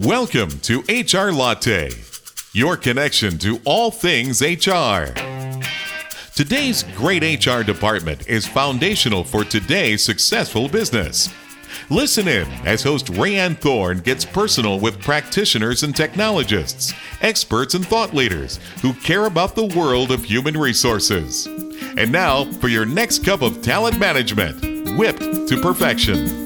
Welcome to HR Latte, your connection to all things HR. Today's great HR department is foundational for today's successful business. Listen in as host Rayanne Thorne gets personal with practitioners and technologists, experts and thought leaders who care about the world of human resources. And now for your next cup of talent management, whipped to perfection.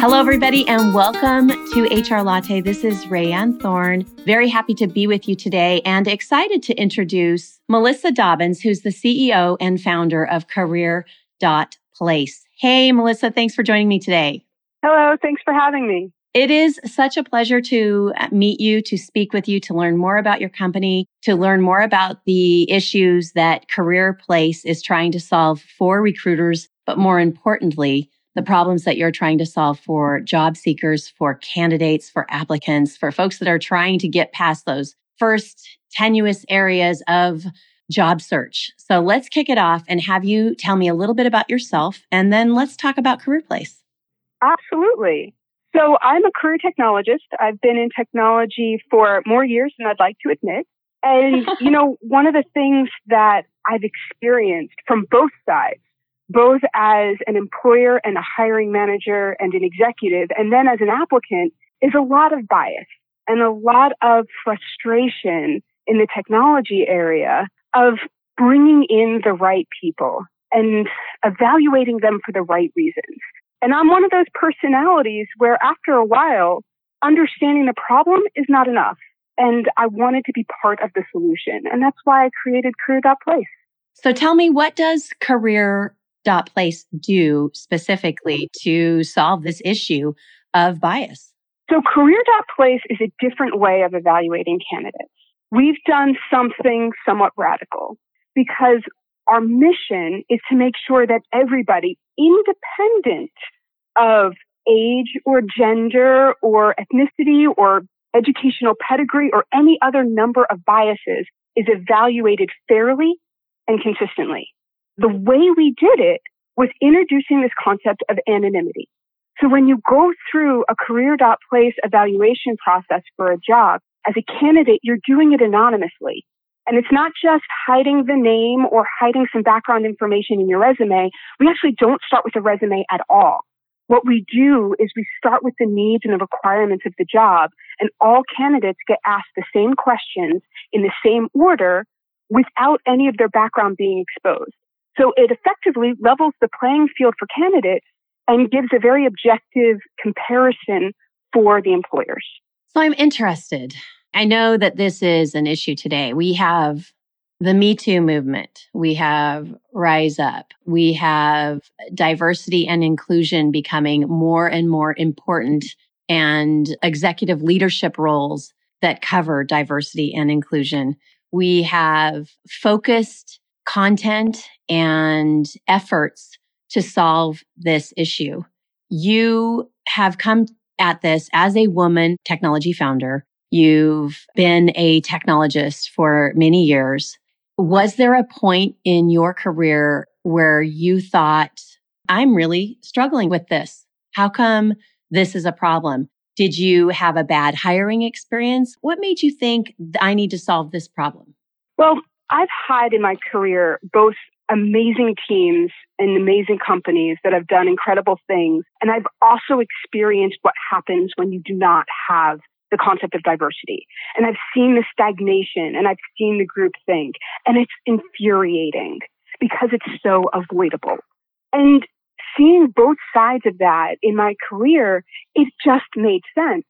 Hello, everybody, and welcome to HR Latte. This is Rayanne Thorne. Very happy to be with you today and excited to introduce Melissa Dobbins, who's the CEO and founder of Career.place. Hey, Melissa, thanks for joining me today. Hello, thanks for having me. It is such a pleasure to meet you, to speak with you, to learn more about your company, to learn more about the issues that Career Place is trying to solve for recruiters, but more importantly, the problems that you're trying to solve for job seekers, for candidates, for applicants, for folks that are trying to get past those first tenuous areas of job search. So let's kick it off and have you tell me a little bit about yourself and then let's talk about Career Place. Absolutely. So I'm a career technologist. I've been in technology for more years than I'd like to admit. And, you know, one of the things that I've experienced from both sides both as an employer and a hiring manager and an executive, and then as an applicant, is a lot of bias and a lot of frustration in the technology area of bringing in the right people and evaluating them for the right reasons. And I'm one of those personalities where after a while, understanding the problem is not enough. And I wanted to be part of the solution. And that's why I created Career.place. So tell me, what does career dot place do specifically to solve this issue of bias? So career dot place is a different way of evaluating candidates. We've done something somewhat radical because our mission is to make sure that everybody, independent of age or gender or ethnicity or educational pedigree or any other number of biases, is evaluated fairly and consistently the way we did it was introducing this concept of anonymity. So when you go through a career.place evaluation process for a job, as a candidate, you're doing it anonymously. And it's not just hiding the name or hiding some background information in your resume. We actually don't start with a resume at all. What we do is we start with the needs and the requirements of the job, and all candidates get asked the same questions in the same order without any of their background being exposed. So it effectively levels the playing field for candidates and gives a very objective comparison for the employers. So I'm interested. I know that this is an issue today. We have the Me Too movement. We have Rise Up. We have diversity and inclusion becoming more and more important and executive leadership roles that cover diversity and inclusion. We have focused content and efforts to solve this issue. You have come at this as a woman technology founder. You've been a technologist for many years. Was there a point in your career where you thought, I'm really struggling with this? How come this is a problem? Did you have a bad hiring experience? What made you think I need to solve this problem? Well, I've had in my career both amazing teams and amazing companies that have done incredible things. And I've also experienced what happens when you do not have the concept of diversity. And I've seen the stagnation and I've seen the group think and it's infuriating because it's so avoidable. And seeing both sides of that in my career, it just made sense.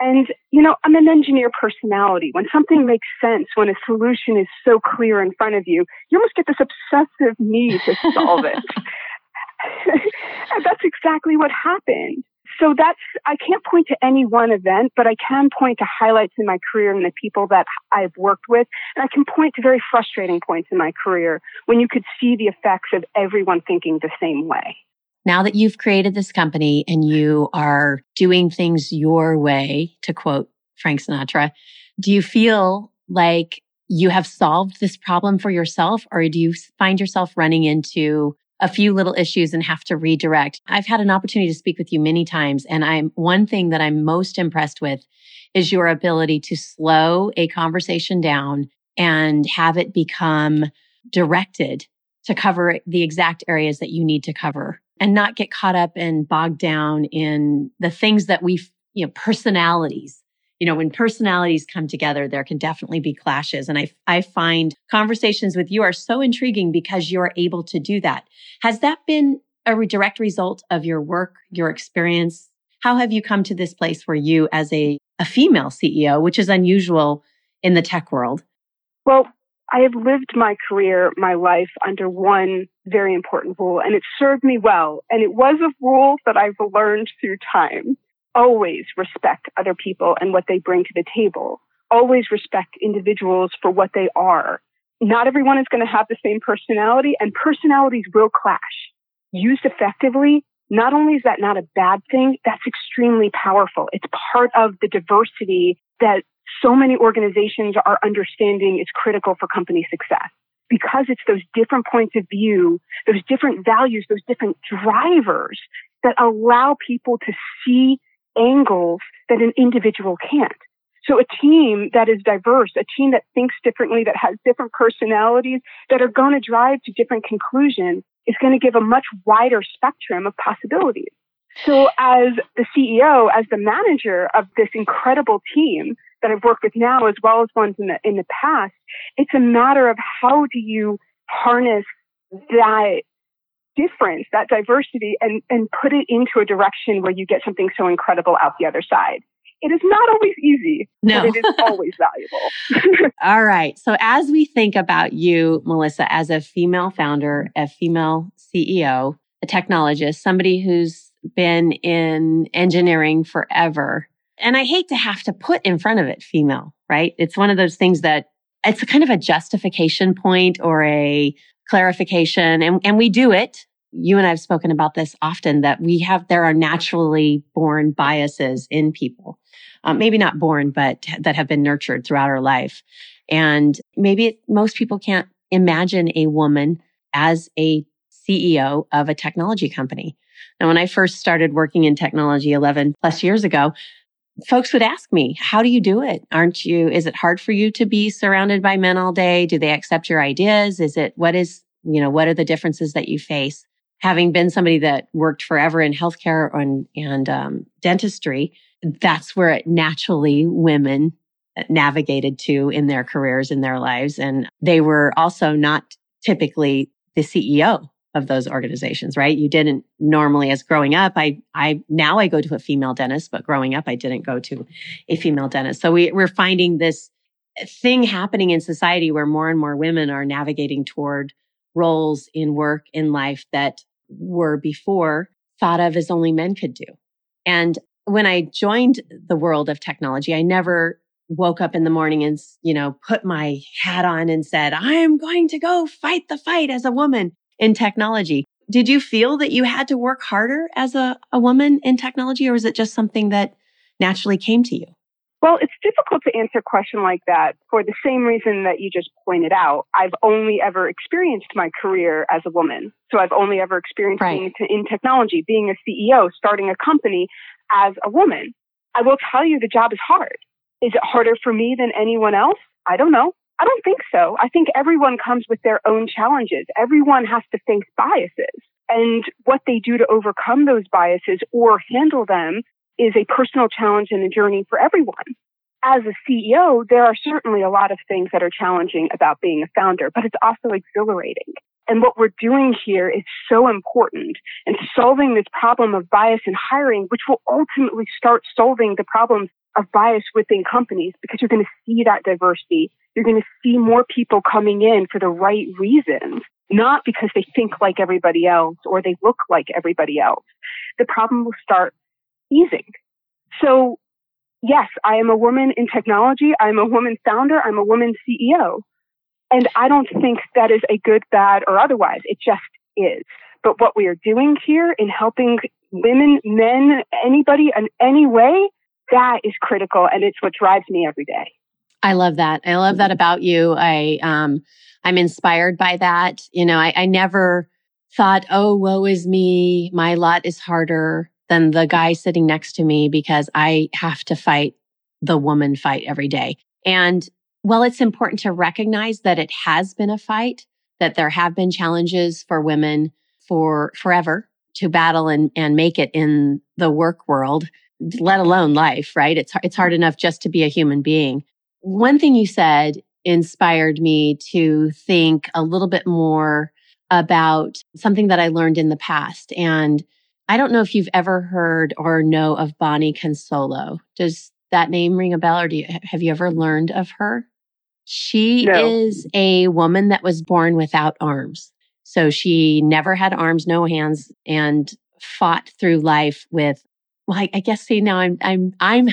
And, you know, I'm an engineer personality. When something makes sense, when a solution is so clear in front of you, you almost get this obsessive need to solve it. and that's exactly what happened. So that's, I can't point to any one event, but I can point to highlights in my career and the people that I've worked with. And I can point to very frustrating points in my career when you could see the effects of everyone thinking the same way now that you've created this company and you are doing things your way, to quote Frank Sinatra, do you feel like you have solved this problem for yourself or do you find yourself running into a few little issues and have to redirect. I've had an opportunity to speak with you many times. And I'm one thing that I'm most impressed with is your ability to slow a conversation down and have it become directed to cover the exact areas that you need to cover and not get caught up and bogged down in the things that we, you know, personalities. You know, when personalities come together, there can definitely be clashes. And I, I find conversations with you are so intriguing because you're able to do that. Has that been a direct result of your work, your experience? How have you come to this place where you, as a, a female CEO, which is unusual in the tech world? Well, I have lived my career, my life under one very important rule, and it served me well. And it was a rule that I've learned through time. Always respect other people and what they bring to the table. Always respect individuals for what they are. Not everyone is going to have the same personality, and personalities will clash. Used effectively, not only is that not a bad thing, that's extremely powerful. It's part of the diversity that so many organizations are understanding is critical for company success because it's those different points of view, those different values, those different drivers that allow people to see angles that an individual can't. So a team that is diverse, a team that thinks differently, that has different personalities, that are going to drive to different conclusions is going to give a much wider spectrum of possibilities. So as the CEO, as the manager of this incredible team, that I've worked with now as well as ones in the in the past, it's a matter of how do you harness that difference, that diversity, and, and put it into a direction where you get something so incredible out the other side. It is not always easy, no. but it is always valuable. All right. So as we think about you, Melissa, as a female founder, a female CEO, a technologist, somebody who's been in engineering forever, and I hate to have to put in front of it female, right? It's one of those things that it's a kind of a justification point or a clarification. And, and we do it. You and I have spoken about this often that we have, there are naturally born biases in people. Um, maybe not born, but that have been nurtured throughout our life. And maybe it, most people can't imagine a woman as a CEO of a technology company. Now, when I first started working in technology 11 plus years ago, folks would ask me, how do you do it? Aren't you, is it hard for you to be surrounded by men all day? Do they accept your ideas? Is it, what is, you know, what are the differences that you face? Having been somebody that worked forever in healthcare and, and um, dentistry, that's where it naturally women navigated to in their careers, in their lives. And they were also not typically the CEO of those organizations, right? You didn't normally as growing up. I, I, now I go to a female dentist, but growing up, I didn't go to a female dentist. So we, we're finding this thing happening in society where more and more women are navigating toward roles in work, in life that were before thought of as only men could do. And when I joined the world of technology, I never woke up in the morning and, you know, put my hat on and said, I'm going to go fight the fight as a woman in technology. Did you feel that you had to work harder as a, a woman in technology, or was it just something that naturally came to you? Well, it's difficult to answer a question like that for the same reason that you just pointed out. I've only ever experienced my career as a woman. So I've only ever experienced right. being in technology, being a CEO, starting a company as a woman. I will tell you the job is hard. Is it harder for me than anyone else? I don't know. I don't think so. I think everyone comes with their own challenges. Everyone has to face biases. And what they do to overcome those biases or handle them is a personal challenge and a journey for everyone. As a CEO, there are certainly a lot of things that are challenging about being a founder, but it's also exhilarating. And what we're doing here is so important and solving this problem of bias in hiring, which will ultimately start solving the problems of bias within companies because you're going to see that diversity. You're going to see more people coming in for the right reasons, not because they think like everybody else or they look like everybody else. The problem will start easing. So yes, I am a woman in technology. I'm a woman founder. I'm a woman CEO. And I don't think that is a good, bad, or otherwise. It just is. But what we are doing here in helping women, men, anybody in any way that is critical and it's what drives me every day. I love that. I love that about you. I um I'm inspired by that. You know, I, I never thought, oh, woe is me. My lot is harder than the guy sitting next to me because I have to fight the woman fight every day. And while it's important to recognize that it has been a fight, that there have been challenges for women for forever to battle and, and make it in the work world, let alone life, right? It's, it's hard enough just to be a human being. One thing you said inspired me to think a little bit more about something that I learned in the past. And I don't know if you've ever heard or know of Bonnie Consolo. Does that name ring a bell or do you, have you ever learned of her? She no. is a woman that was born without arms. So she never had arms, no hands, and fought through life with, well, I, I guess, see, now I'm, I'm, I'm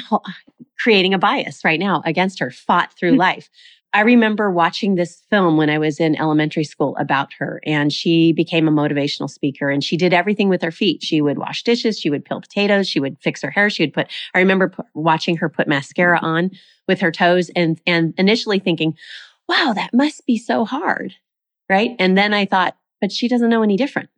creating a bias right now against her, fought through hmm. life. I remember watching this film when I was in elementary school about her and she became a motivational speaker and she did everything with her feet. She would wash dishes. She would peel potatoes. She would fix her hair. She would put, I remember p- watching her put mascara hmm. on with her toes and, and initially thinking, wow, that must be so hard. Right. And then I thought, but she doesn't know any different.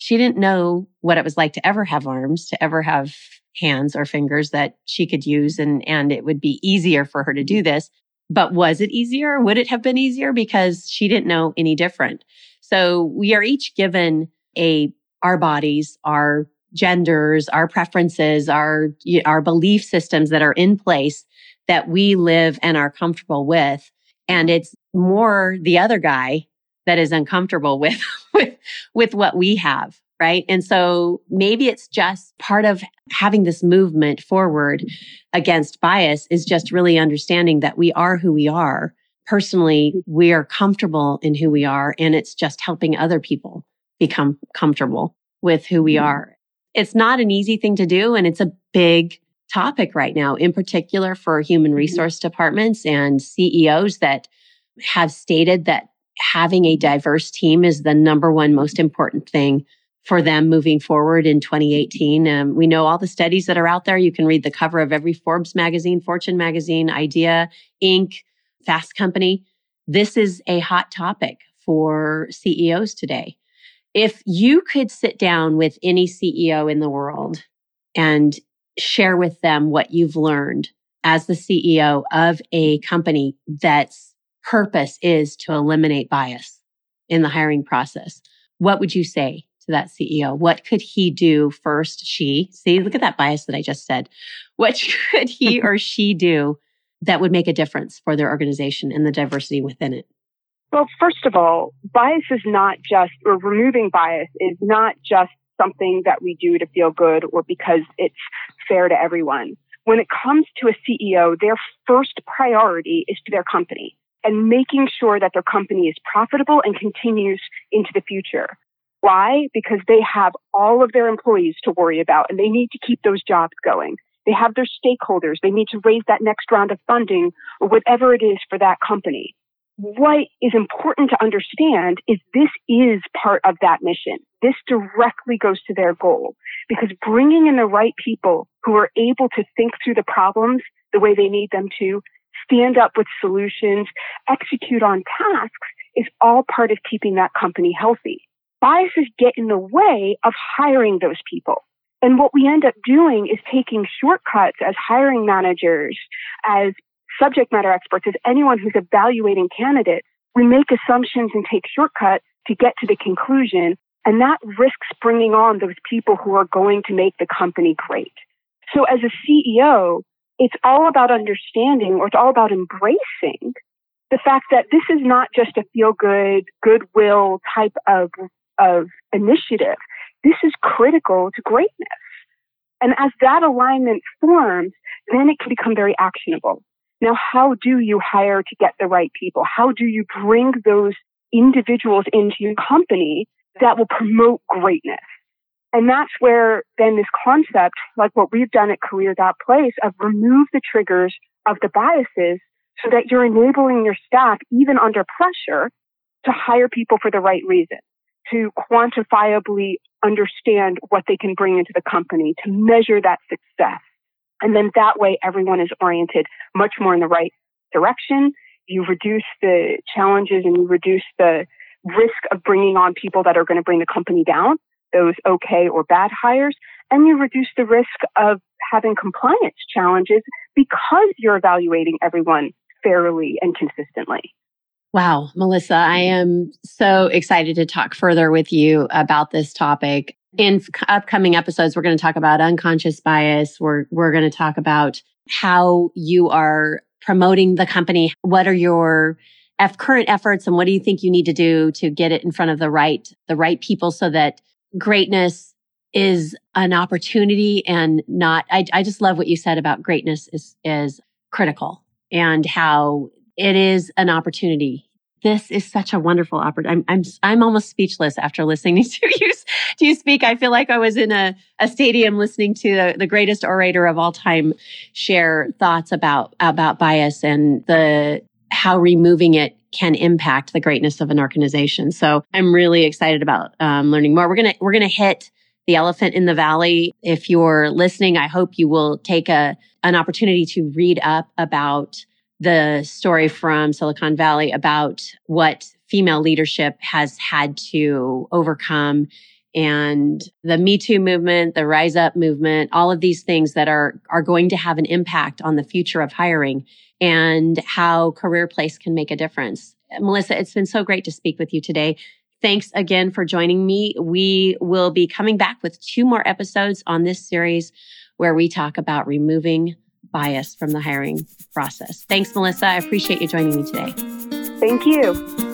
She didn't know what it was like to ever have arms, to ever have hands or fingers that she could use and, and it would be easier for her to do this but was it easier? Would it have been easier? Because she didn't know any different. So we are each given a, our bodies, our genders, our preferences, our, our belief systems that are in place that we live and are comfortable with. And it's more the other guy that is uncomfortable with, with, with what we have right? And so maybe it's just part of having this movement forward against bias is just really understanding that we are who we are. Personally, we are comfortable in who we are, and it's just helping other people become comfortable with who we are. It's not an easy thing to do, and it's a big topic right now, in particular for human mm-hmm. resource departments and CEOs that have stated that having a diverse team is the number one most important thing for them moving forward in 2018. Um, we know all the studies that are out there. You can read the cover of every Forbes magazine, Fortune magazine, Idea, Inc., Fast Company. This is a hot topic for CEOs today. If you could sit down with any CEO in the world and share with them what you've learned as the CEO of a company that's purpose is to eliminate bias in the hiring process, what would you say to that CEO? What could he do first? She, see, look at that bias that I just said. What could he or she do that would make a difference for their organization and the diversity within it? Well, first of all, bias is not just, or removing bias is not just something that we do to feel good or because it's fair to everyone. When it comes to a CEO, their first priority is to their company and making sure that their company is profitable and continues into the future. Why? Because they have all of their employees to worry about and they need to keep those jobs going. They have their stakeholders. They need to raise that next round of funding or whatever it is for that company. What is important to understand is this is part of that mission. This directly goes to their goal because bringing in the right people who are able to think through the problems the way they need them to, stand up with solutions, execute on tasks is all part of keeping that company healthy biases get in the way of hiring those people. And what we end up doing is taking shortcuts as hiring managers, as subject matter experts, as anyone who's evaluating candidates. We make assumptions and take shortcuts to get to the conclusion. And that risks bringing on those people who are going to make the company great. So as a CEO, it's all about understanding or it's all about embracing the fact that this is not just a feel good, goodwill type of of initiative. This is critical to greatness. And as that alignment forms, then it can become very actionable. Now, how do you hire to get the right people? How do you bring those individuals into your company that will promote greatness? And that's where then this concept, like what we've done at career.place of remove the triggers of the biases so that you're enabling your staff, even under pressure, to hire people for the right reason to quantifiably understand what they can bring into the company, to measure that success. And then that way everyone is oriented much more in the right direction. You reduce the challenges and you reduce the risk of bringing on people that are going to bring the company down, those okay or bad hires, and you reduce the risk of having compliance challenges because you're evaluating everyone fairly and consistently. Wow, Melissa, I am so excited to talk further with you about this topic. In upcoming episodes, we're going to talk about unconscious bias. We're, we're going to talk about how you are promoting the company. What are your F current efforts and what do you think you need to do to get it in front of the right, the right people so that greatness is an opportunity and not, I, I just love what you said about greatness is, is critical and how it is an opportunity. This is such a wonderful opportunity. I'm, I'm, I'm almost speechless after listening to you, to you speak. I feel like I was in a, a stadium listening to the, the greatest orator of all time share thoughts about, about bias and the, how removing it can impact the greatness of an organization. So I'm really excited about um, learning more. We're gonna we're gonna hit the elephant in the valley. If you're listening, I hope you will take a an opportunity to read up about the story from Silicon Valley about what female leadership has had to overcome and the Me Too movement, the Rise Up movement, all of these things that are, are going to have an impact on the future of hiring and how Career Place can make a difference. Melissa, it's been so great to speak with you today. Thanks again for joining me. We will be coming back with two more episodes on this series where we talk about removing bias from the hiring process. Thanks, Melissa. I appreciate you joining me today. Thank you.